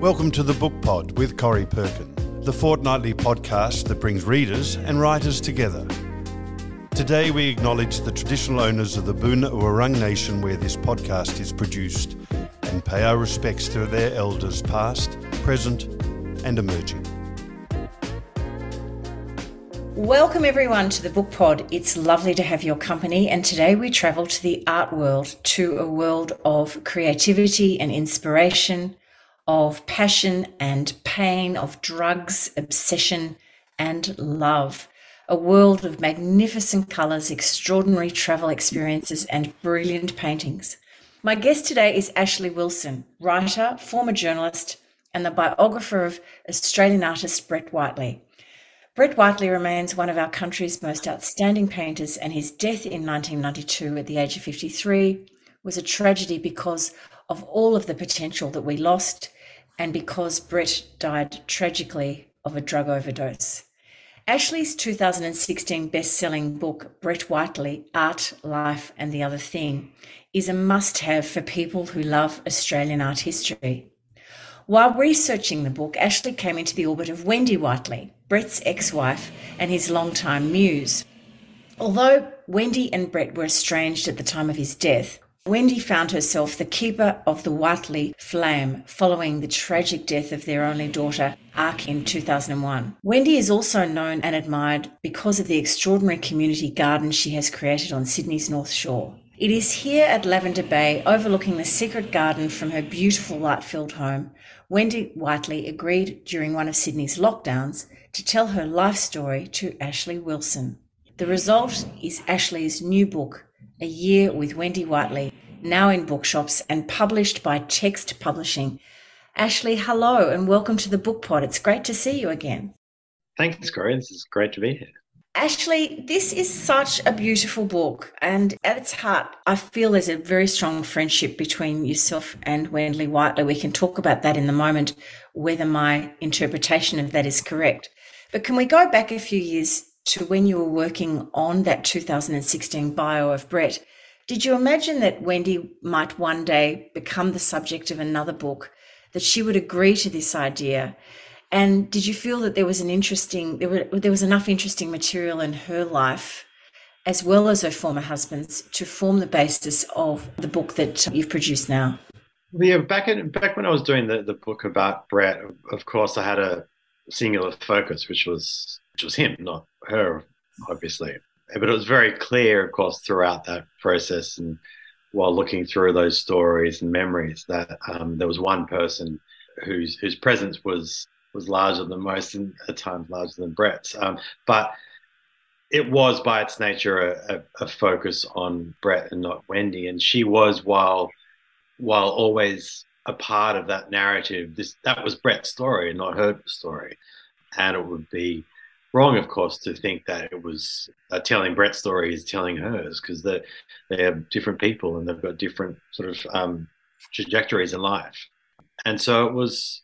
Welcome to the Book Pod with Corrie Perkin, the fortnightly podcast that brings readers and writers together. Today we acknowledge the traditional owners of the Boon Wurrung Nation where this podcast is produced and pay our respects to their elders past, present and emerging. Welcome everyone to the Book Pod. It's lovely to have your company and today we travel to the art world, to a world of creativity and inspiration, of passion and pain, of drugs, obsession, and love. A world of magnificent colours, extraordinary travel experiences, and brilliant paintings. My guest today is Ashleigh Wilson, writer, former journalist, and the biographer of Australian artist Brett Whiteley. Brett Whiteley remains one of our country's most outstanding painters, and his death in 1992 at the age of 53 was a tragedy because of all of the potential that we lost and because Brett died tragically of a drug overdose. Ashleigh's 2016 best selling book, Brett Whiteley Art, Life and the Other Thing, is a must have for people who love Australian art history. While researching the book, Ashleigh came into the orbit of Wendy Whiteley, Brett's ex wife and his longtime muse. Although Wendy and Brett were estranged at the time of his death, Wendy found herself the keeper of the Whiteley flame following the tragic death of their only daughter, Arkie, in 2001. Wendy is also known and admired because of the extraordinary community garden she has created on Sydney's North Shore. It is here at Lavender Bay, overlooking the secret garden from her beautiful light filled home, Wendy Whiteley agreed during one of Sydney's lockdowns to tell her life story to Ashleigh Wilson. The result is Ashleigh's new book, a Year with Wendy Whiteley, now in bookshops and published by Text Publishing. Ashleigh, hello and welcome to the Book Pod. It's great to see you again. Thanks, Corrie. This is great to be here. Ashleigh, this is such a beautiful book, and at its heart, I feel there's a very strong friendship between yourself and Wendy Whiteley. We can talk about that in the moment, whether my interpretation of that is correct. But can we go back a few years to when you were working on that 2016 bio of Brett, did you imagine that Wendy might one day become the subject of another book, that she would agree to this idea? And did you feel that there was an interesting, there, were, there was enough interesting material in her life, as well as her former husband's, to form the basis of the book that you've produced now? Yeah, back in back when I was doing the, the book about Brett, of course, I had a singular focus, which was which was him, not her, obviously. But it was very clear, of course, throughout that process and while looking through those stories and memories that um, there was one person whose whose presence was was larger than most and at times larger than Brett's. Um, but it was by its nature a, a, a, focus on Brett and not Wendy. And she was while while always a part of that narrative, this that was Brett's story and not her story. And it would be wrong, of course, to think that it was uh, telling Brett's story is telling hers because they they are different people and they've got different sort of um, trajectories in life. And so it was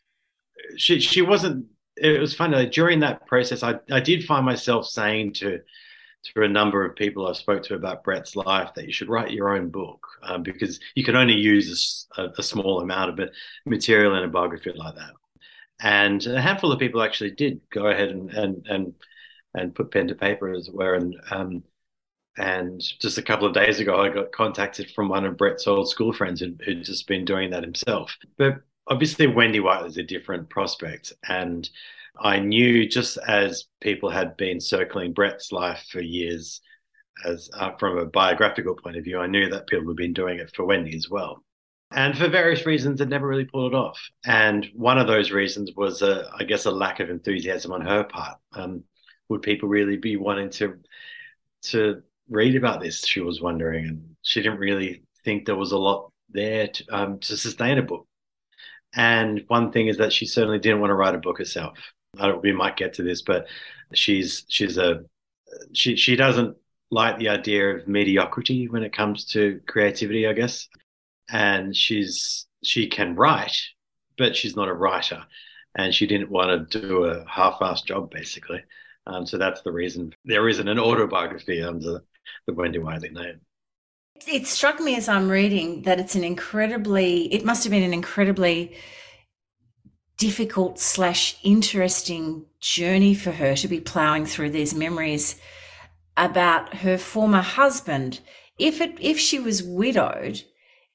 she she wasn't. It was funny like, during that process. I I did find myself saying to to a number of people I spoke to about Brett's life that you should write your own book um, because you can only use a, a, small amount of material in a biography like that. And a handful of people actually did go ahead and and and, and put pen to paper, as it were. And um, and just a couple of days ago, I got contacted from one of Brett's old school friends who'd, who'd just been doing that himself. But obviously, Wendy White is a different prospect, and I knew just as people had been circling Brett's life for years, as uh, from a biographical point of view, I knew that people had been doing it for Wendy as well. And for various reasons, had never really pulled it off. And one of those reasons was, a, I guess, a lack of enthusiasm on her part. Um, would people really be wanting to to read about this? She was wondering, and she didn't really think there was a lot there to, um, to sustain a book. And one thing is that she certainly didn't want to write a book herself. We might get to this, but she's she's a she she doesn't like the idea of mediocrity when it comes to creativity, I guess. And she's she can write, but she's not a writer, and she didn't want to do a half-assed job, basically. Um, so that's the reason there isn't an autobiography under the Wendy Whiteley name. It struck me as I'm reading that it's an incredibly, it must have been an incredibly difficult slash interesting journey for her to be plowing through these memories about her former husband. If it if she was widowed,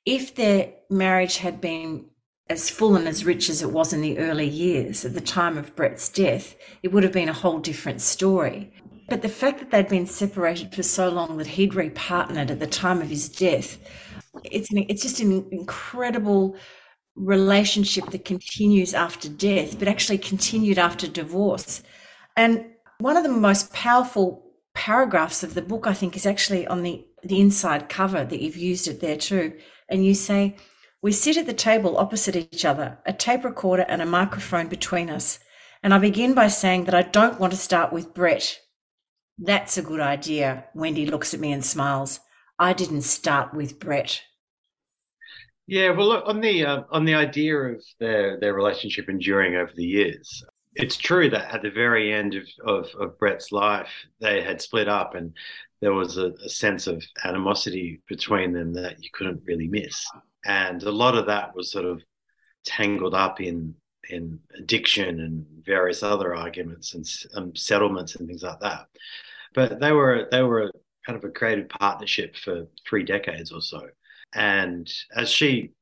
if their marriage had been as full and as rich as it was in the early years at the time of Brett's death, it would have been a whole different story. But the fact that they'd been separated for so long that he'd repartnered at the time of his death, it's an, it's just an incredible relationship that continues after death, but actually continued after divorce. And one of the most powerful paragraphs of the book, I think, is actually on the, the inside cover that you've used it there too. And you say, We sit at the table opposite each other, a tape recorder and a microphone between us. And I begin by saying that I don't want to start with Brett. That's a good idea. Wendy looks at me and smiles. I didn't start with Brett. Yeah, well, look, on the uh, on the idea of their their relationship enduring over the years, it's true that at the very end of, of, of Brett's life, they had split up, and there was a, a, sense of animosity between them that you couldn't really miss. And a lot of that was sort of tangled up in in addiction and various other arguments and um, settlements and things like that. But they were they were kind of a creative partnership for three decades or so. And as she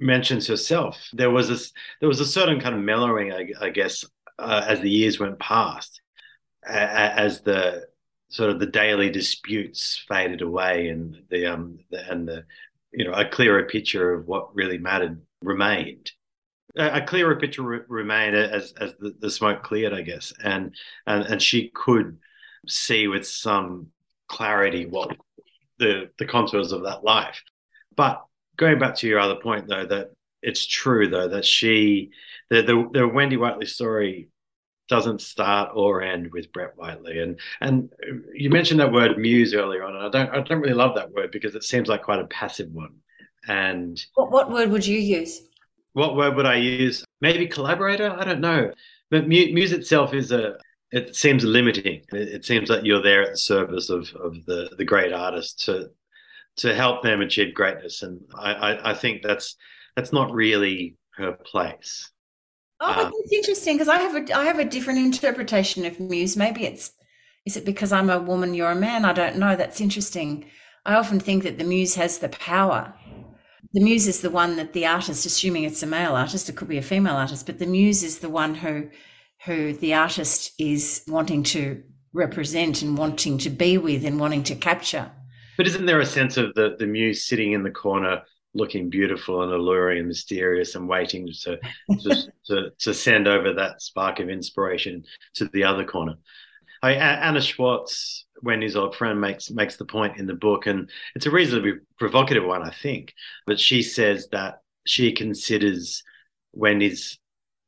mentions herself, there was a there was a certain kind of mellowing, I, I guess, uh, as the years went past, as the sort of the daily disputes faded away, and the um the, and the you know a clearer picture of what really mattered remained. A, clearer picture re- remained as as the, the smoke cleared, I guess, and and and she could see with some clarity what the the contours of that life. But going back to your other point, though, that it's true though that she, the the, the Wendy Whiteley story doesn't start or end with Brett Whiteley. And and you mentioned that word muse earlier on, and I don't I don't really love that word because it seems like quite a passive one. And what, what word would you use? What word would I use? Maybe collaborator. I don't know. But muse itself is a it seems limiting. It, it seems like you're there at the service of of the the great artist to to help them achieve greatness. And I, I, I think that's that's not really her place. Oh, um, that's interesting because I have a I have a different interpretation of muse. Maybe it's is it because I'm a woman, you're a man? I don't know. That's interesting. I often think that the muse has the power. The muse is the one that the artist, assuming it's a male artist, it could be a female artist, but the muse is the one who who the artist is wanting to represent and wanting to be with and wanting to capture. But isn't there a sense of the the muse sitting in the corner, looking beautiful and alluring and mysterious, and waiting to to, to, to send over that spark of inspiration to the other corner? I, Anna Schwartz, Wendy's old friend, makes makes the point in the book, and it's a reasonably provocative one, I think. But she says that she considers Wendy's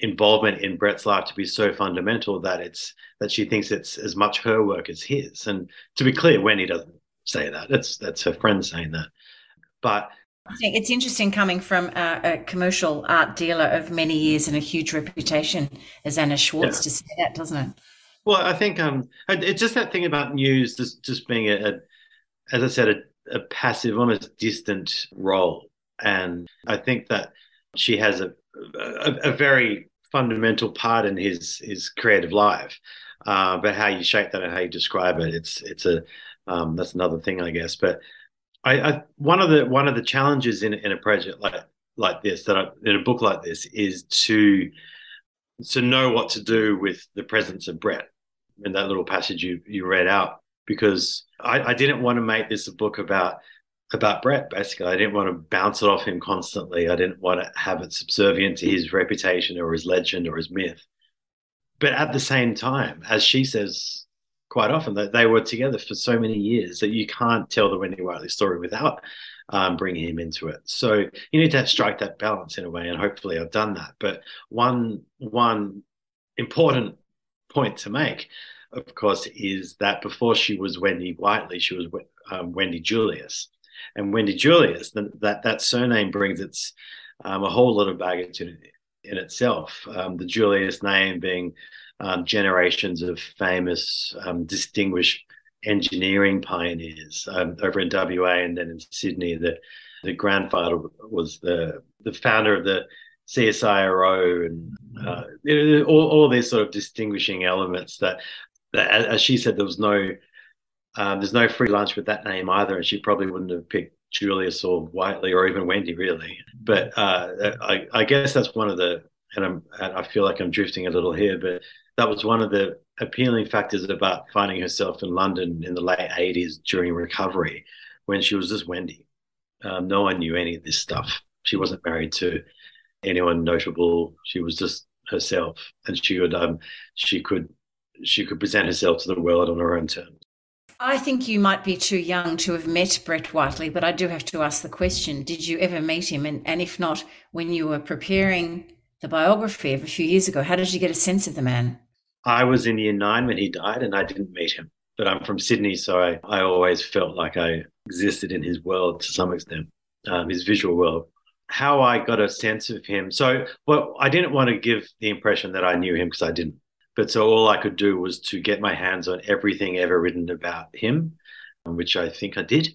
involvement in Brett's life to be so fundamental that it's that she thinks it's as much her work as his. And to be clear, Wendy doesn't say that. That's that's her friend saying that. But it's interesting coming from a, a, commercial art dealer of many years and a huge reputation as Anna Schwartz yeah. to say that, doesn't it? Well, I think um, it's just that thing about news just just being a, a as I said, a, a passive, almost distant role, and I think that she has a, a, a very fundamental part in his his creative life. Uh, but how you shape that and how you describe it, it's it's a um, that's another thing, I guess. But I, I, one of the one of the challenges in in a project like like this that I, in a book like this is to to know what to do with the presence of Brett in that little passage you you read out because I, I didn't want to make this a book about about Brett. Basically, I didn't want to bounce it off him constantly. I didn't want to have it subservient to his reputation or his legend or his myth. But at the same time, as she says quite often, that they were together for so many years that you can't tell the Wendy Whiteley story without um, bringing him into it. So you need to strike that balance in a way, and hopefully I've done that. But one one important point to make, of course, is that before she was Wendy Whiteley, she was um, Wendy Julius, and Wendy Julius. That that surname brings its um, a whole lot of baggage in, in itself. Um, the Julius name being um, generations of famous, um, distinguished engineering pioneers um, over in WA and then in Sydney. The the grandfather was the the founder of the CSIRO and uh, all, all these sort of distinguishing elements that, that as she said, there was no um, there's no free lunch with that name either, and she probably wouldn't have picked Julius or Whiteley or even Wendy really. But uh, I, I, guess that's one of the and I'm and I feel like I'm drifting a little here, but that was one of the appealing factors about finding herself in London in the late 80s during recovery when she was just Wendy. Um, no one knew any of this stuff. She wasn't married to anyone notable. She was just herself, and she would um, she could she could present herself to the world on her own terms. I think you might be too young to have met Brett Whiteley, but I do have to ask the question: Did you ever meet him? And, and if not, when you were preparing the biography of a few years ago, how did you get a sense of the man? I was in year nine when he died, and I didn't meet him. But I'm from Sydney, so I, I always felt like I existed in his world to some extent, um, his visual world. How I got a sense of him. So, well, I didn't want to give the impression that I knew him because I didn't. But so all I could do was to get my hands on everything ever written about him, which I think I did,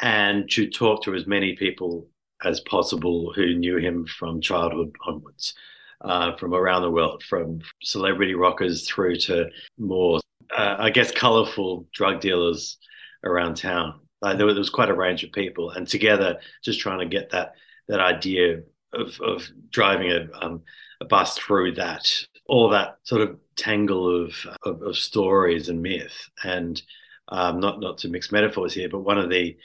and to talk to as many people as possible who knew him from childhood onwards uh, from around the world, from celebrity rockers through to more, uh, I guess, colorful drug dealers around town. Uh, there, was, there, was, quite a range of people, and together, just trying to get that that idea of of driving a um, a bus through that all that sort of tangle of of, of stories and myth, and um, not not to mix metaphors here, but one of the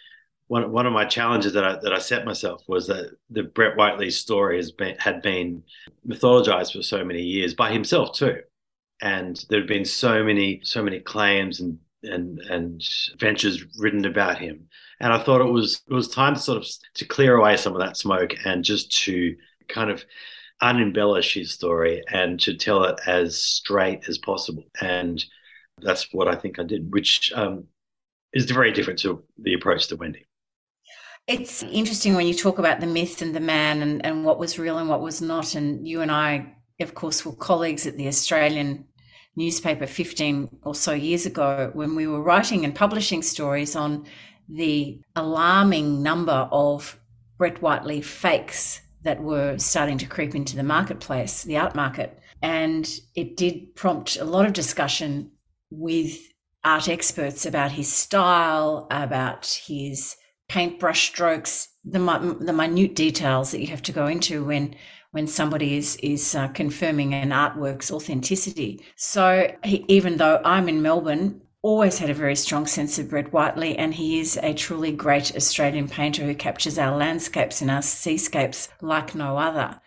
one one of my challenges that I that I set myself was that the Brett Whiteley story has been had been mythologized for so many years by himself too, and there had been so many so many claims and and and ventures written about him, and I thought it was it was time to sort of to clear away some of that smoke and just to kind of unembellish his story and to tell it as straight as possible, and that's what I think I did, which um, is very different to the approach to Wendy. It's interesting when you talk about the myth and the man and, and what was real and what was not. And you and I, of course, were colleagues at the Australian newspaper 15 or so years ago when we were writing and publishing stories on the alarming number of Brett Whiteley fakes that were starting to creep into the marketplace, the art market. And it did prompt a lot of discussion with art experts about his style, about his paintbrush strokes, the the minute details that you have to go into when when somebody is is uh, confirming an artwork's authenticity. So he, even though I'm in Melbourne, always had a very strong sense of Brett Whiteley, and he is a truly great Australian painter who captures our landscapes and our seascapes like no other.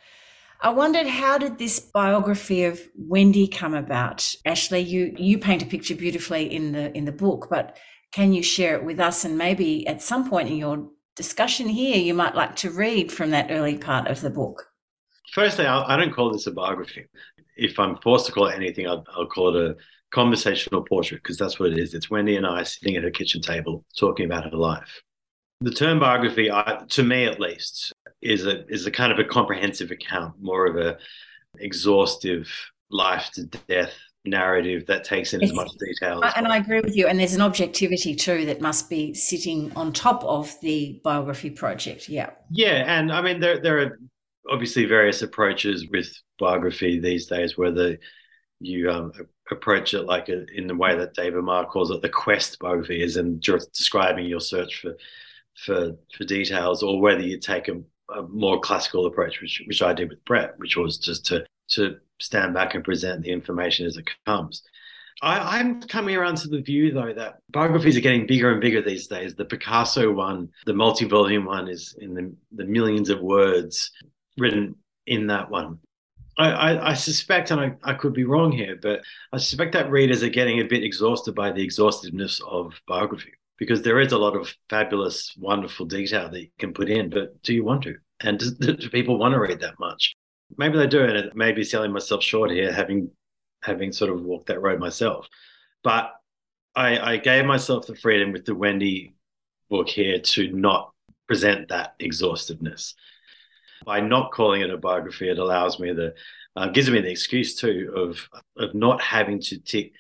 I wondered how did this biography of Wendy come about? Ashleigh, you you paint a picture beautifully in the in the book, but can you share it with us? And maybe at some point in your discussion here, you might like to read from that early part of the book. Firstly, I don't call this a biography. If I'm forced to call it anything, I'll, call it a conversational portrait because that's what it is. It's Wendy and I sitting at a kitchen table talking about her life. The term biography, I, to me at least, is a is a kind of a comprehensive account, more of a exhaustive life to death narrative that takes in as much detail. As and I agree with you. And there's an objectivity too that must be sitting on top of the biography project. Yeah. Yeah, and I mean there there are obviously various approaches with biography these days, whether you um, approach it like a, in the way that David Marr calls it the quest biography, is in describing your search for for for details, or whether you take a, a more classical approach, which which I did with Brett, which was just to to stand back and present the information as it comes. I, am coming around to the view, though, that biographies are getting bigger and bigger these days. The Picasso one, the multi volume one, is in the, the millions of words written in that one. I, I, I suspect, and I, I could be wrong here, but I suspect that readers are getting a bit exhausted by the exhaustiveness of biography because there is a lot of fabulous, wonderful detail that you can put in. But do you want to? And do, do people want to read that much? Maybe they do, and it may be selling myself short here, having having sort of walked that road myself. But I, I gave myself the freedom with the Wendy book here to not present that exhaustiveness. By not calling it a biography, it allows me the uh, gives me the excuse too of of not having to tick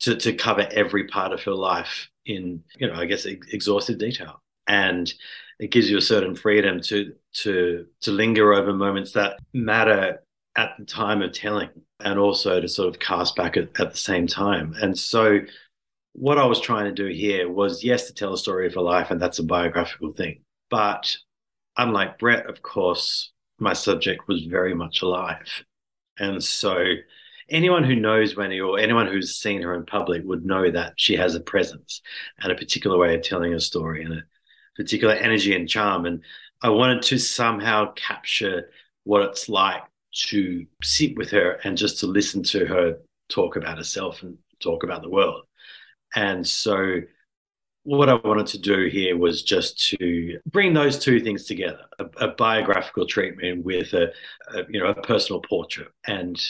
to to cover every part of her life in you know I guess exhaustive detail, and it gives you a certain freedom to to to linger over moments that matter at the time of telling and also to sort of cast back at, at the same time. And so what I was trying to do here was yes to tell a story of her life and that's a biographical thing. But unlike Brett, of course, my subject was very much alive. And so anyone who knows Wendy or anyone who's seen her in public would know that she has a presence and a particular way of telling a story and a particular energy and charm. And I wanted to somehow capture what it's like to sit with her and just to listen to her talk about herself and talk about the world. And so what I wanted to do here was just to bring those two things together: a, a biographical treatment with a, a, you know a personal portrait, and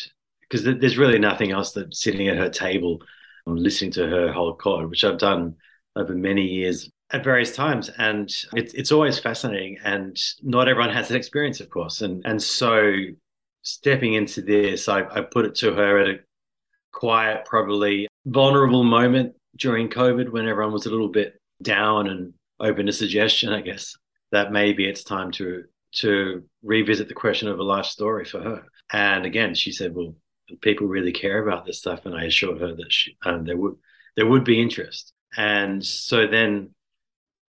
because there's really nothing else that sitting at her table, um, listening to her whole code, which I've done over many years at various times, and it's it's always fascinating. And not everyone has that experience, of course, and and so stepping into this, I, I put it to her at a quiet, probably vulnerable moment during COVID when everyone was a little bit down and open to suggestion, I guess, that maybe it's time to to revisit the question of a life story for her. And again, she said, "Well, people really care about this stuff," and I assured her that she, um, there would there would be interest. And so then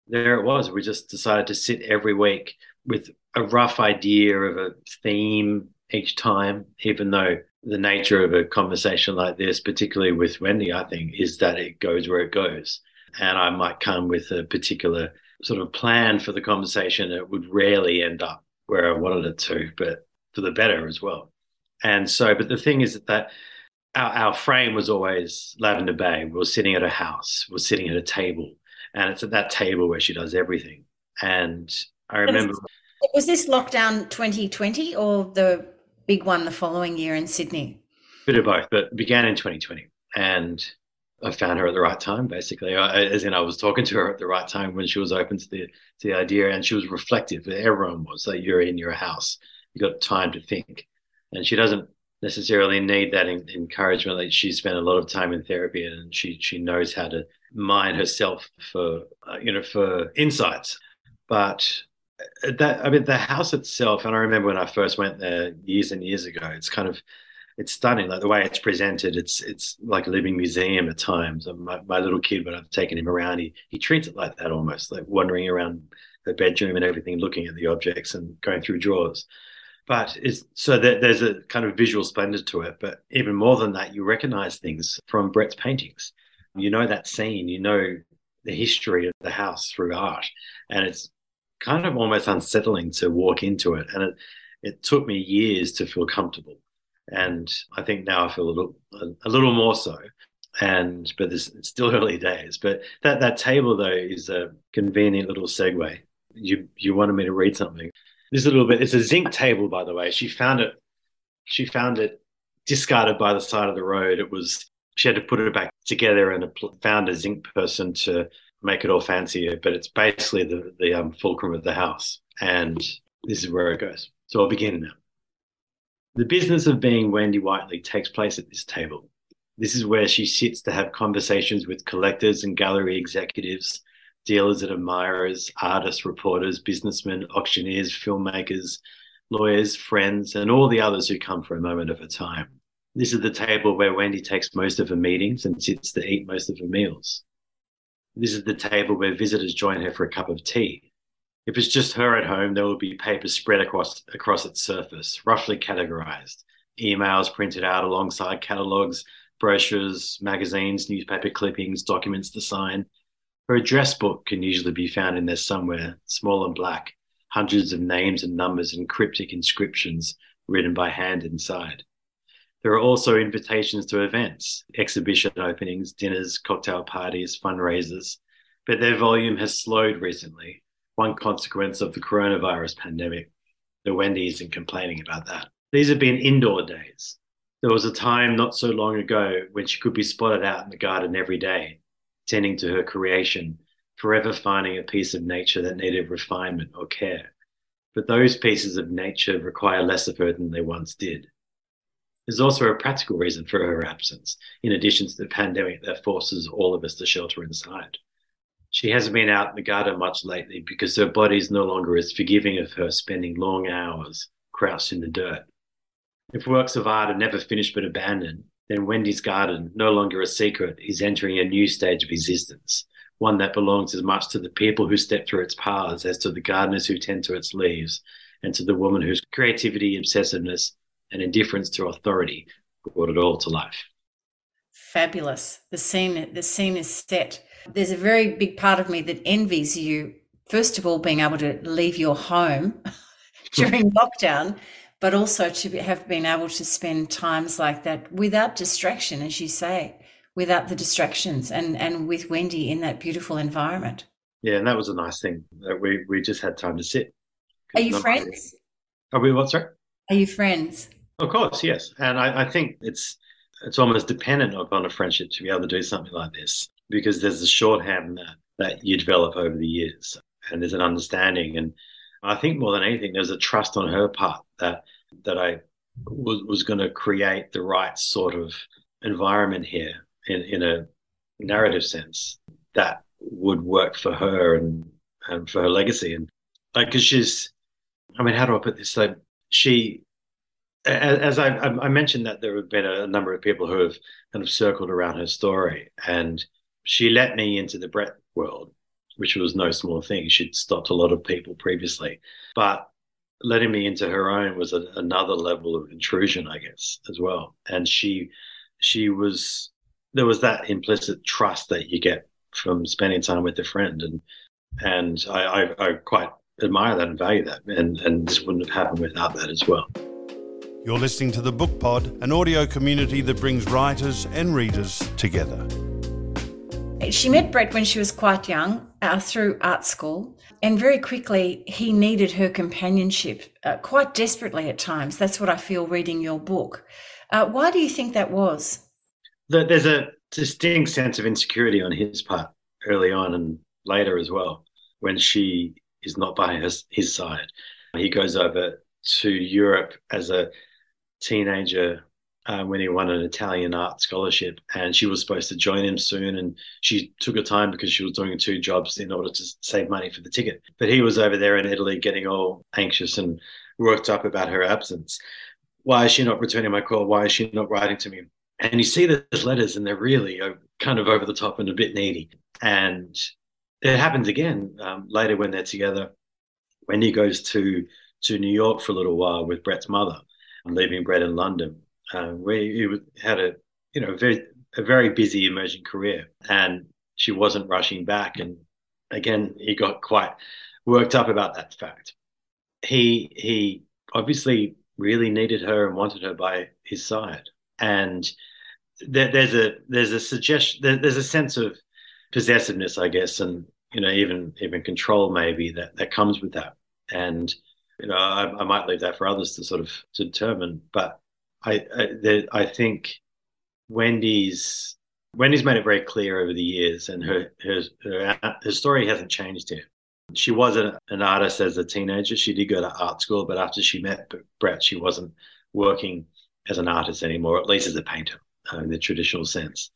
there it was. We just decided to sit every week with a rough idea of a theme each time, even though the nature of a conversation like this, particularly with Wendy, I think, is that it goes where it goes. And I might come with a particular sort of plan for the conversation. It would rarely end up where I wanted it to, but for the better as well. And so, but the thing is that our, our frame was always Lavender Bay. We were sitting at a house, we are sitting at a table, and it's at that table where she does everything. And I remember. Was this lockdown 2020 or the big one the following year in Sydney? Bit of both, but began in 2020. And I found her at the right time, basically. I, as in, I was talking to her at the right time when she was open to the to the idea, and she was reflective. Everyone was like, "You're in your house. You got time to think," and she doesn't necessarily need that in, encouragement. Like she spent a lot of time in therapy, and she she knows how to mine herself for uh, you know for insights. But that I mean the house itself, and I remember when I first went there years and years ago. It's kind of it's stunning, like the way it's presented. It's it's like a living museum at times. My, my little kid, when I've taken him around, he he treats it like that almost, like wandering around the bedroom and everything, looking at the objects and going through drawers. But it's so that there's a kind of visual splendor to it. But even more than that, you recognize things from Brett's paintings. You know that scene. You know the history of the house through art, and it's kind of almost unsettling to walk into it. And it, it took me years to feel comfortable. And I think now I feel a little, a, little more so. And, but this, it's still early days. But that, that table, though, is a convenient little segue. You, you wanted me to read something. This a little bit, it's a zinc table, by the way. She found it, she found it discarded by the side of the road. It was, she had to put it back together and found a zinc person to make it all fancier, but it's basically the, the um, fulcrum of the house. And this is where it goes. So I'll begin now. The business of being Wendy Whiteley takes place at this table. This is where she sits to have conversations with collectors and gallery executives, dealers and admirers, artists, reporters, businessmen, auctioneers, filmmakers, lawyers, friends, and all the others who come for a moment of her time. This is the table where Wendy takes most of her meetings and sits to eat most of her meals. This is the table where visitors join her for a cup of tea. If it's just her at home, there will be papers spread across, across its surface, roughly categorized, emails printed out alongside catalogs, brochures, magazines, newspaper clippings, documents to sign. Her address book can usually be found in there somewhere, small and black, hundreds of names and numbers and cryptic inscriptions written by hand inside. There are also invitations to events, exhibition openings, dinners, cocktail parties, fundraisers, but their volume has slowed recently, one consequence of the coronavirus pandemic. The Wendy isn't complaining about that. These have been indoor days. There was a time not so long ago when she could be spotted out in the garden every day, tending to her creation, forever finding a piece of nature that needed refinement or care. But those pieces of nature require less of her than they once did. There's also a practical reason for her absence, in addition to the pandemic that forces all of us to shelter inside. She hasn't been out in the garden much lately because her body is no longer as forgiving of her spending long hours crouched in the dirt. If works of art are never finished but abandoned, then Wendy's garden, no longer a secret, is entering a new stage of existence, one that belongs as much to the people who step through its paths as to the gardeners who tend to its leaves, and to the woman whose creativity, obsessiveness, and indifference to authority brought it all to life. Fabulous. The scene the scene is set. There's a very big part of me that envies you, first of all, being able to leave your home during lockdown, but also to have been able to spend times like that without distraction, as you say, without the distractions and, and with Wendy in that beautiful environment. Yeah, and that was a nice thing that we, we just had time to sit. Are you friends? Are we what, sorry? Are you friends? Of course, yes. And I, I think it's it's almost dependent upon a friendship to be able to do something like this because there's a shorthand that, that you develop over the years and there's an understanding. And I think more than anything, there's a trust on her part that that I was, was going to create the right sort of environment here in, in a narrative sense that would work for her and, and for her legacy. And like, cause she's, I mean, how do I put this? Like she as I, I, mentioned that there have been a number of people who have kind of circled around her story, and she let me into the Brett world, which was no small thing. She'd stopped a lot of people previously, but letting me into her own was a, another level of intrusion, I guess, as well. And she, she was there was that implicit trust that you get from spending time with a friend, and and I, I, I quite admire that and value that, and and this wouldn't have happened without that as well. You're listening to The Book Pod, an audio community that brings writers and readers together. She met Brett when she was quite young uh, through art school, and very quickly he needed her companionship uh, quite desperately at times. That's what I feel reading your book. Uh, why do you think that was? There's a distinct sense of insecurity on his part early on and later as well when she is not by his, his side. He goes over to Europe as a teenager uh, when he won an Italian art scholarship, and she was supposed to join him soon. And she took her time because she was doing two jobs in order to save money for the ticket. But he was over there in Italy getting all anxious and worked up about her absence. Why is she not returning my call? Why is she not writing to me? And you see those letters, and they're really uh, kind of over the top and a bit needy. And it happens again um, later when they're together. Wendy goes to to New York for a little while with Brett's mother and leaving Brett in London, uh, where he had a you know very a very busy emerging career, and she wasn't rushing back. And again, he got quite worked up about that fact. He he obviously really needed her and wanted her by his side, and there, there's a there's a suggestion there, there's a sense of possessiveness, I guess, and you know even even control maybe that that comes with that, and you know, I, I, might leave that for others to sort of to determine. But I, I, I think Wendy's Wendy's made it very clear over the years, and her her her, her story hasn't changed here. She was an, an artist as a teenager. She did go to art school, but after she met Brett, she wasn't working as an artist anymore, at least as a painter uh, in the traditional sense.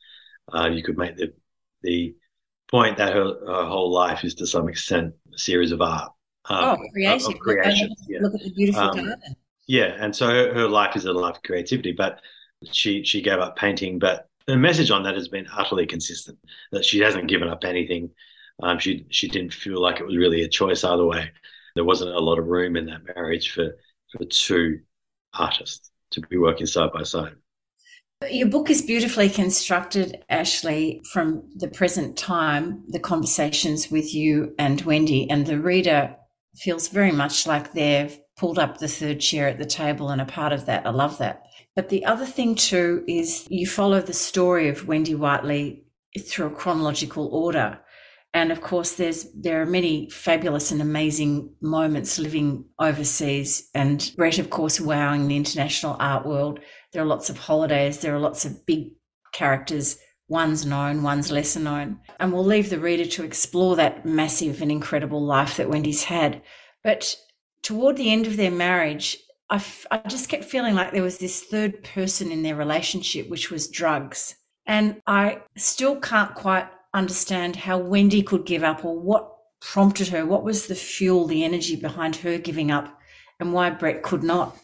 Uh, you could make the the point that her, her whole life is to some extent a series of art Um, oh, creative. Of, of creation. Look, yeah. look at the beautiful um, garden. Yeah, and so her, her life is a life of creativity, but she she gave up painting. But the message on that has been utterly consistent that she hasn't given up anything. Um, she she didn't feel like it was really a choice either way. There wasn't a lot of room in that marriage for for two artists to be working side by side. Your book is beautifully constructed, Ashleigh, from the present time, the conversations with you and Wendy, and the reader feels very much like they've pulled up the third chair at the table and a part of that. I love that. But the other thing too is you follow the story of Wendy Whiteley through a chronological order. And of course, there's there are many fabulous and amazing moments living overseas, and Brett, of course, wowing the international art world. There are lots of holidays. There are lots of big characters. One's known, one's lesser known, and we'll leave the reader to explore that massive and incredible life that Wendy's had. But toward the end of their marriage, I, f- I just kept feeling like there was this third person in their relationship, which was drugs. And I still can't quite understand how Wendy could give up or what prompted her. What was the fuel, the energy behind her giving up, and why Brett could not?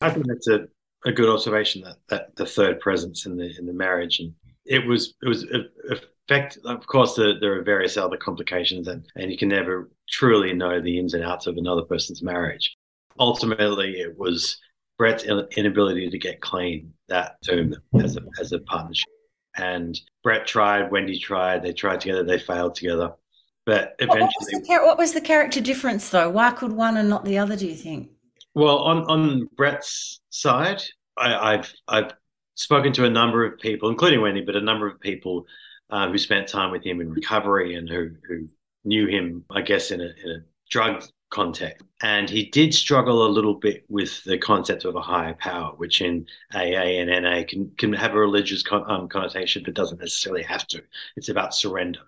I think that's a, a good observation that, that the third presence in the in the marriage and it was it was uh, effect. Of course, the, there are various other complications, and and you can never truly know the ins and outs of another person's marriage. Ultimately, it was Brett's inability to get clean that doomed them as a as a partnership. And Brett tried, Wendy tried, they tried together, they failed together. But eventually, what was, the, what was the character difference though? Why could one and not the other? Do you think? Well, on on Brett's side, I, have I've spoken to a number of people, including Wendy, but a number of people uh, who spent time with him in recovery and who who knew him, I guess, in a, in a drug context. And he did struggle a little bit with the concept of a higher power, which in AA and NA can, can have a religious con- um, connotation, but doesn't necessarily have to. It's about surrender.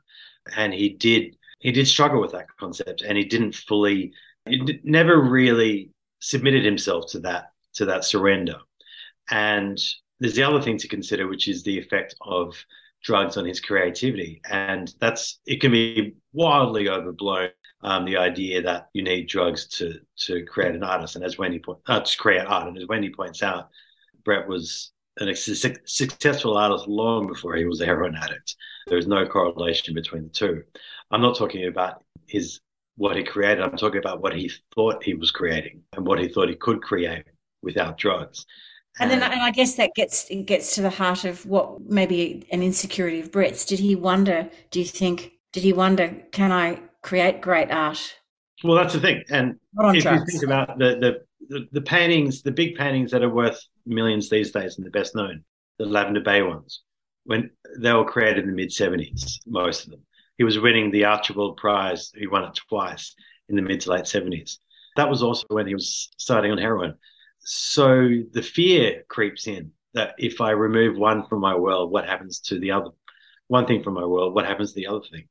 And he did he did struggle with that concept, and he didn't fully, he never really submitted himself to that to that surrender. And there's the other thing to consider, which is the effect of drugs on his creativity, and that's it can be wildly overblown um, the idea that you need drugs to to create an artist. And as Wendy point, uh, to create art, and as Wendy points out, Brett was a su- successful artist long before he was a heroin addict. There is no correlation between the two. I'm not talking about his what he created. I'm talking about what he thought he was creating and what he thought he could create without drugs. And then, and I guess that gets gets to the heart of what maybe an insecurity of Brett's. Did he wonder? Do you think? Did he wonder? Can I create great art. Well, that's the thing. And if drugs. you think about the, the, the paintings, the big paintings that are worth millions these days and the best known, the Lavender Bay ones, when they were created in the mid 70s, most of them. He was winning the Archibald Prize. He won it twice in the mid to late 70s. That was also when he was starting on heroin. So the fear creeps in that if I remove one from my world, what happens to the other? One thing from my world, what happens to the other thing?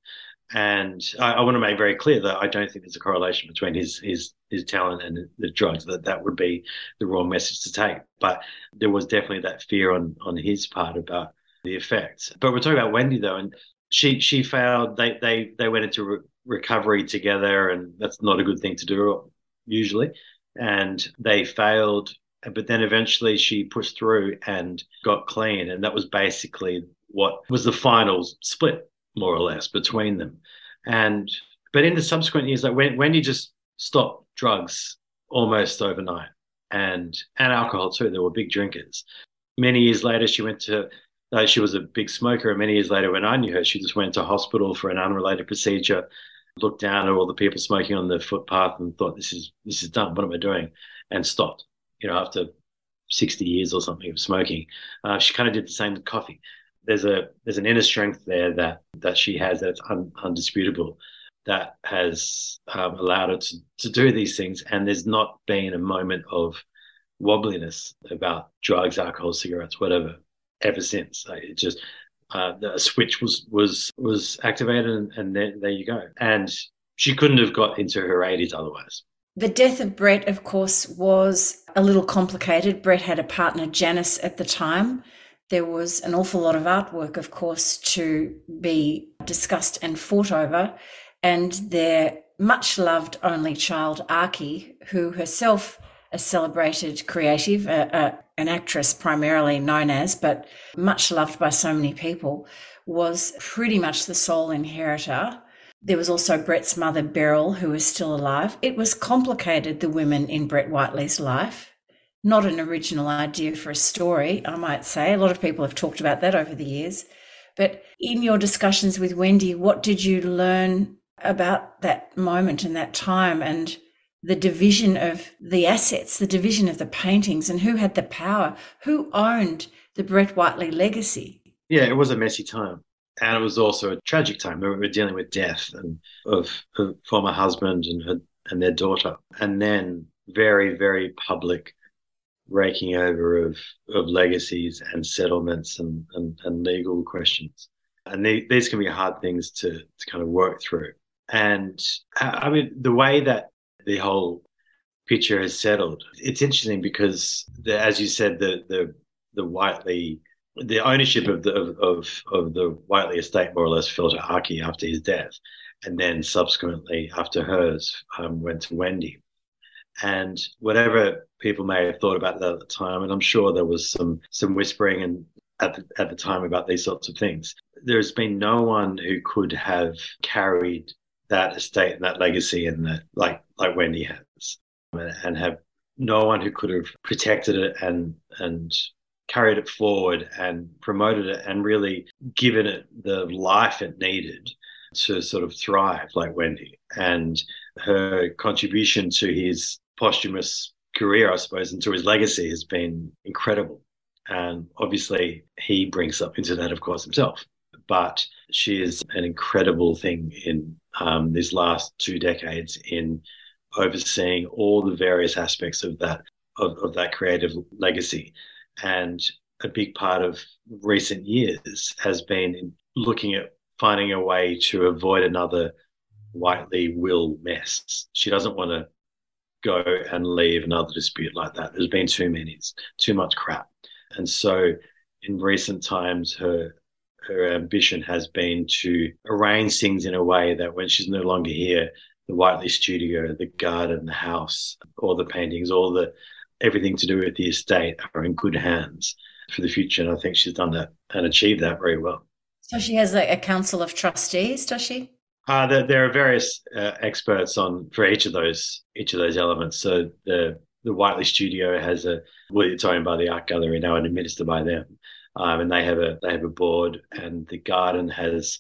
And I, I, want to make very clear that I don't think there's a correlation between his his his talent and the drugs. That that would be the wrong message to take. But there was definitely that fear on on his part about the effects. But we're talking about Wendy though, and she she failed. They they they went into re- recovery together, and that's not a good thing to do usually. And they failed, but then eventually she pushed through and got clean, and that was basically what was the final split more or less between them. And but in the subsequent years, like when when you just stopped drugs almost overnight and and alcohol too, there were big drinkers. Many years later, she went to. Uh, she was a big smoker, and many years later, when I knew her, she just went to hospital for an unrelated procedure. Looked down at all the people smoking on the footpath and thought, "This is this is done. What am I doing?" And stopped. You know, after 60 years or something of smoking. Uh, she kind of did the same with coffee there's a there's an inner strength there that that she has that's un, undisputable that has um, allowed her to, to do these things and there's not been a moment of wobbliness about drugs alcohol cigarettes whatever ever since it just uh, the switch was was was activated and, and there, there you go and she couldn't have got into her 80s otherwise the death of Brett, of course, was a little complicated. Brett had a partner, Janice, at the time, there was an awful lot of artwork, of course, to be discussed and fought over. And their much loved only child Arkie, who herself a celebrated creative, an actress primarily known as, but much loved by so many people, was pretty much the sole inheritor. There was also Brett's mother, Beryl, who was still alive. It was complicated, the women in Brett Whiteley's life. Not an original idea for a story, I might say. A lot of people have talked about that over the years. But in your discussions with Wendy, what did you learn about that moment and that time and the division of the assets, the division of the paintings, and who had the power? Who owned the Brett Whiteley legacy? Yeah, it was a messy time. And it was also a tragic time. We were dealing with death and of her former husband and her and their daughter. And then very, very public raking over of, of legacies and settlements and, and, and legal questions. And they, these can be hard things to, to kind of work through. And uh, I mean, the way that the whole picture has settled, it's interesting because, the, as you said, the the the Whiteley, the ownership of the of of of the Whiteley estate more or less fell to Arkie after his death, and then subsequently after hers um, went to Wendy. And whatever people may have thought about that at the time, and I'm sure there was some some whispering and at the, at the time about these sorts of things. There's been no one who could have carried that estate and that legacy and that like like Wendy has, and have no one who could have protected it and and carried it forward and promoted it and really given it the life it needed to sort of thrive like Wendy and her contribution to his posthumous career, I suppose, and to his legacy has been incredible. And obviously, he brings up into that, of course, himself. But she is an incredible thing in um, these last two decades in overseeing all the various aspects of that of, of that creative legacy. And a big part of recent years has been looking at finding a way to avoid another Whiteley will mess. She doesn't want to go and leave another dispute like that. There's been too many, too much crap. And so in recent times, her her ambition has been to arrange things in a way that when she's no longer here, the Whiteley studio, the garden, the house, all the paintings, all the everything to do with the estate are in good hands for the future. And I think she's done that and achieved that very well. So she has a, a council of trustees, does she? Uh, there, there are various uh, experts on for each of those each of those elements. So the the Whiteley Studio has a well, it's owned by the Art Gallery now and administered by them, um, and they have a they have a board, and the garden has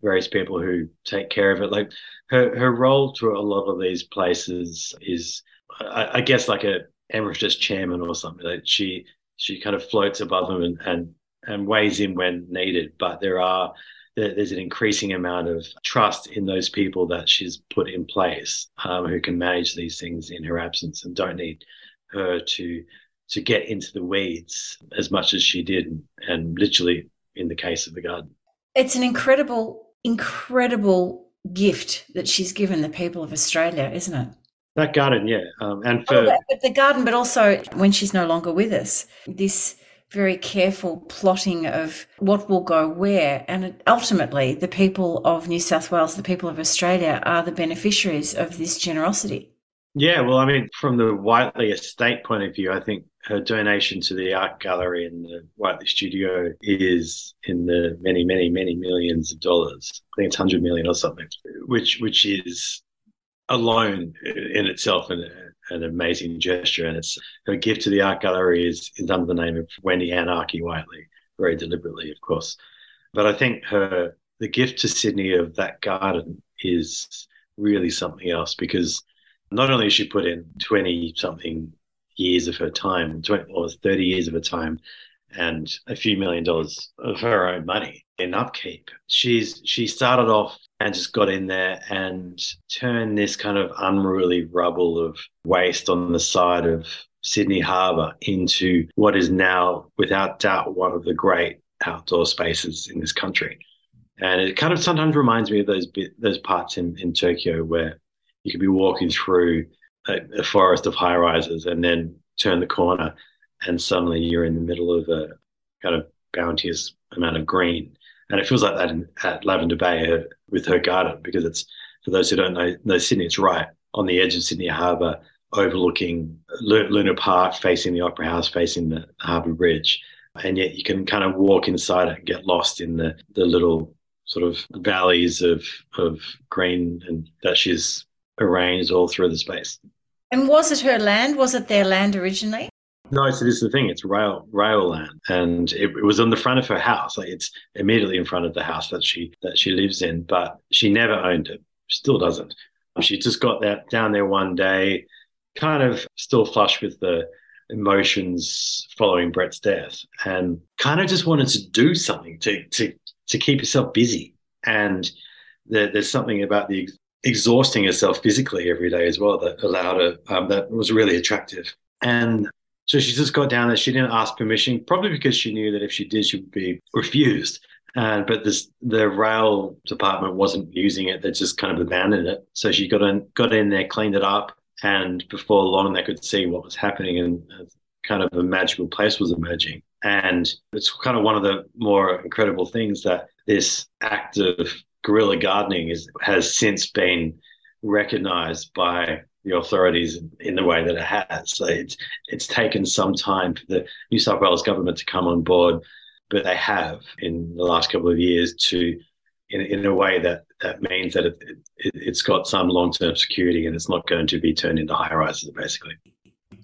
various people who take care of it. Like her her role to a lot of these places is, I, I guess, like a emeritus chairman or something. Like she she kind of floats above them and and and weighs in when needed. But there are there's an increasing amount of trust in those people that she's put in place um, who can manage these things in her absence and don't need her to to get into the weeds as much as she did and literally in the case of the garden it's an incredible incredible gift that she's given the people of australia isn't it that garden yeah um, and for oh, but the garden but also when she's no longer with us this very careful plotting of what will go where. And ultimately, the people of New South Wales, the people of Australia, are the beneficiaries of this generosity. Yeah, well, I mean, from the Whiteley estate point of view, I think her donation to the art gallery and the Whiteley studio is in the many, many, many millions of dollars. I think it's hundred million or something, which which is alone in itself an, an amazing gesture. And it's her gift to the art gallery is, is under the name of Wendy Ann Arkie Whiteley, very deliberately, of course. But I think her the gift to Sydney of that garden is really something else because not only has she put in 20 something years of her time, 20 or 30 years of her time, and a few million dollars of her own money in upkeep. She's she started off and just got in there and turned this kind of unruly rubble of waste on the side of Sydney Harbour into what is now, without doubt, one of the great outdoor spaces in this country. And it kind of sometimes reminds me of those bit, those parts in, in Tokyo where you could be walking through a, a forest of high rises and then turn the corner and suddenly you're in the middle of a kind of bounteous amount of green. And it feels like that in, at Lavender Bay uh, with her garden because it's for those who don't know, know Sydney, it's right on the edge of Sydney Harbour, overlooking Luna Park, facing the Opera House, facing the Harbour Bridge. And yet you can kind of walk inside it and get lost in the, the little sort of valleys of, of green and that she's arranged all through the space. And was it her land? Was it their land originally? No, so this is the thing. It's rail rail land, and it, it, was on the front of her house. Like it's immediately in front of the house that she that she lives in. But she never owned it. Still doesn't. She just got that down there one day, kind of still flush with the emotions following Brett's death, and kind of just wanted to do something to to to keep herself busy. And there, there's something about the exhausting herself physically every day as well that allowed her um, that was really attractive. And so she just got down there. She didn't ask permission, probably because she knew that if she did, she would be refused. And but this the rail department wasn't using it; they just kind of abandoned it. So she got in, got in there, cleaned it up, and before long, they could see what was happening, and kind of a magical place was emerging. And it's kind of one of the more incredible things that this act of guerrilla gardening is has since been recognized by the authorities in the way that it has. So it's it's taken some time for the New South Wales government to come on board, but they have in the last couple of years to in, in a way that that means that it, it, has got some long term security and it's not going to be turned into high rises basically.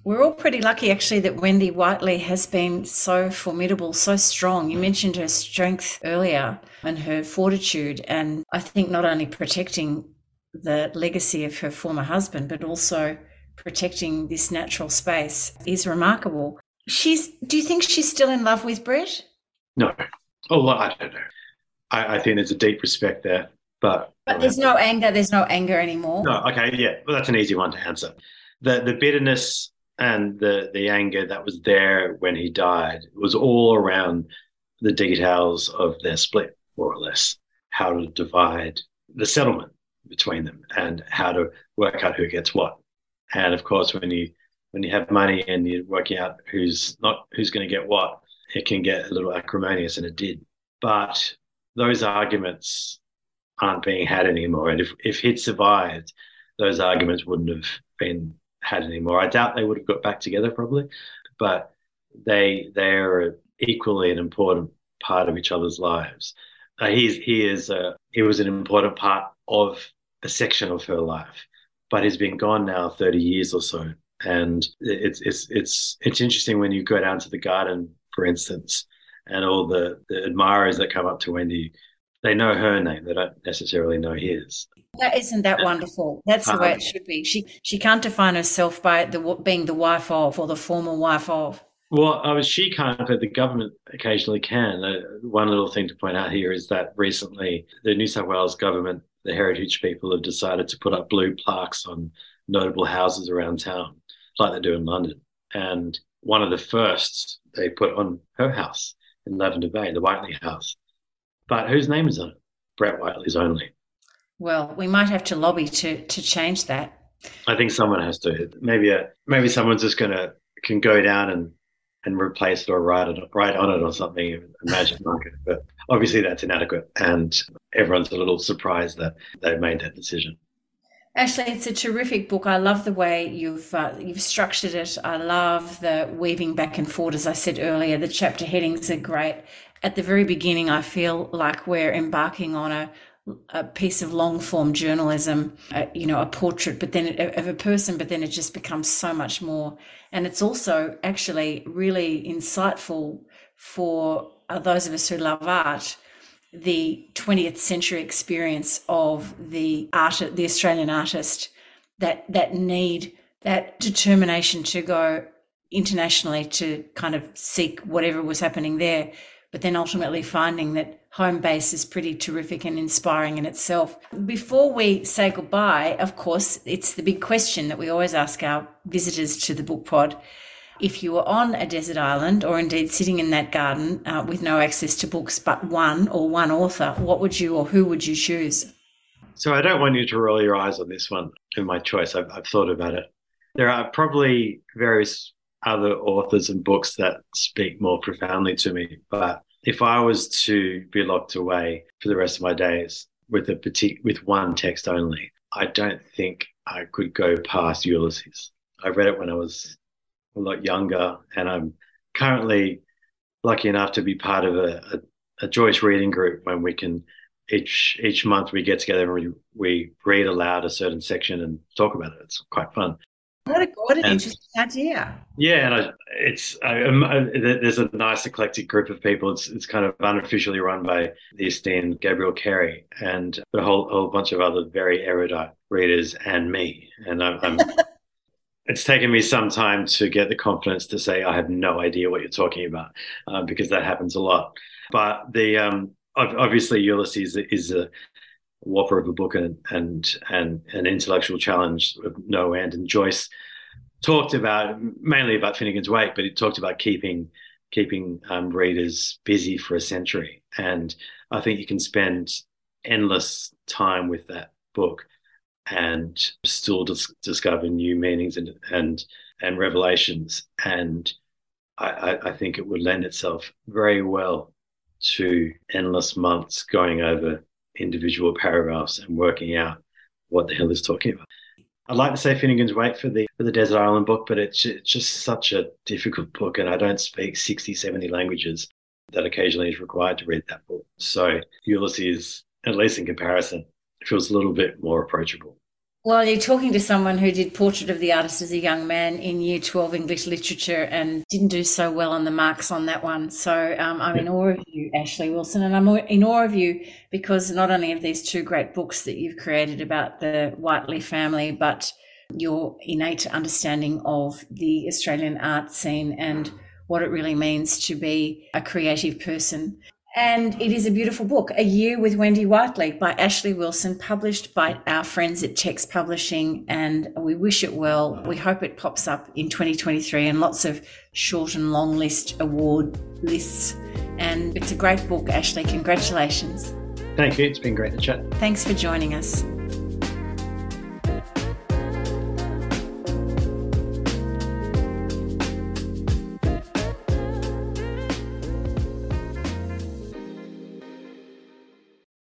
We're all pretty lucky actually that Wendy Whiteley has been so formidable, so strong. You mentioned her strength earlier and her fortitude, and I think not only protecting the legacy of her former husband, but also protecting this natural space is remarkable. She's. Do you think she's still in love with Brett? No. Oh, well, I don't know. I, I think there's a deep respect there, but but there's no anger. There's no anger anymore. No. Okay. Yeah. Well, that's an easy one to answer. The the bitterness and the the anger that was there when he died was all around the details of their split, more or less, how to divide the settlement between them and how to work out who gets what. And of course, when you when you have money and you're working out who's not who's going to get what, it can get a little acrimonious, and it did. But those arguments aren't being had anymore. And if if he'd survived, those arguments wouldn't have been had anymore. I doubt they would have got back together probably, but they they are equally an important part of each other's lives. Uh, he's he is a, he was an important part of a section of her life, but he's been gone now 30 years or so. And it's it's it's it's interesting when you go down to the garden, for instance, and all the, the admirers that come up to Wendy, they know her name. They don't necessarily know his. That isn't that wonderful. That's the way it should be. She she can't define herself by the being the wife of or the former wife of. Well, I was she can't, but the government occasionally can. Uh, one little thing to point out here is that recently the New South Wales government the heritage people have decided to put up blue plaques on notable houses around town, like they do in London. And one of the first they put on her house in Lavender Bay, the Whiteley house. But whose name is on it? Brett Whiteley's only. Well, we might have to lobby to to change that. I think someone has to. Maybe a, maybe someone's just gonna can go down and and replace it or write it write on it or something. Imagine market, but obviously that's inadequate, and everyone's a little surprised that they made that decision. Actually, it's a terrific book. I love the way you've uh, you've structured it. I love the weaving back and forth. As I said earlier, the chapter headings are great. At the very beginning, I feel like we're embarking on a a piece of long form journalism, you know, a portrait, but then of a person, but then it just becomes so much more. And it's also actually really insightful for uh, those of us who love art, the 20th century experience of the art, the Australian artist, that that need, that determination to go internationally to kind of seek whatever was happening there, but then ultimately finding that home base is pretty terrific and inspiring in itself. Before we say goodbye, of course, it's the big question that we always ask our visitors to the book pod. If you were on a desert island or indeed sitting in that garden uh, with no access to books but one or one author, what would you or who would you choose? So I don't want you to roll your eyes on this one in my choice. I've, I've thought about it. There are probably various other authors and books that speak more profoundly to me, but if I was to be locked away for the rest of my days, with a with one text only. I don't think I could go past Ulysses. I read it when I was a lot younger, and I'm currently lucky enough to be part of a, a, a Joyce reading group when we can each each month we get together and we, we read aloud a certain section and talk about it. It's quite fun. What, a, what an and, interesting idea. Yeah, and I, it's I, I, there's a nice eclectic group of people. It's it's kind of unofficially run by the esteemed Gabrielle Carey and a whole whole bunch of other very erudite readers and me. And I'm, I'm it's taken me some time to get the confidence to say I have no idea what you're talking about uh, because that happens a lot. But the um, obviously Ulysses is a whopper of a book and and and an intellectual challenge of no end. And Joyce talked about mainly about Finnegans Wake, but he talked about keeping keeping um, readers busy for a century. And I think you can spend endless time with that book and still dis- discover new meanings and and and revelations. And I, I think it would lend itself very well to endless months going over individual paragraphs and working out what the hell is talking about. I'd like to say Finnegans Wake for the for the Desert Island book, but it's, it's just such a difficult book, and I don't speak 60, 70 languages that occasionally is required to read that book. So Ulysses, at least in comparison, feels a little bit more approachable. Well, you're talking to someone who did Portrait of the Artist as a young man in Year 12 English Literature and didn't do so well on the marks on that one. So um, I'm in awe of you, Ashleigh Wilson, and I'm in awe of you because not only of these two great books that you've created about the Whiteley family, but your innate understanding of the Australian art scene and what it really means to be a creative person. And it is a beautiful book, A Year with Wendy Whiteley by Ashleigh Wilson, published by our friends at Text Publishing. And we wish it well. We hope it pops up in 2023 and lots of short and long list award lists. And it's a great book, Ashleigh. Congratulations. Thank you. It's been great to chat. Thanks for joining us.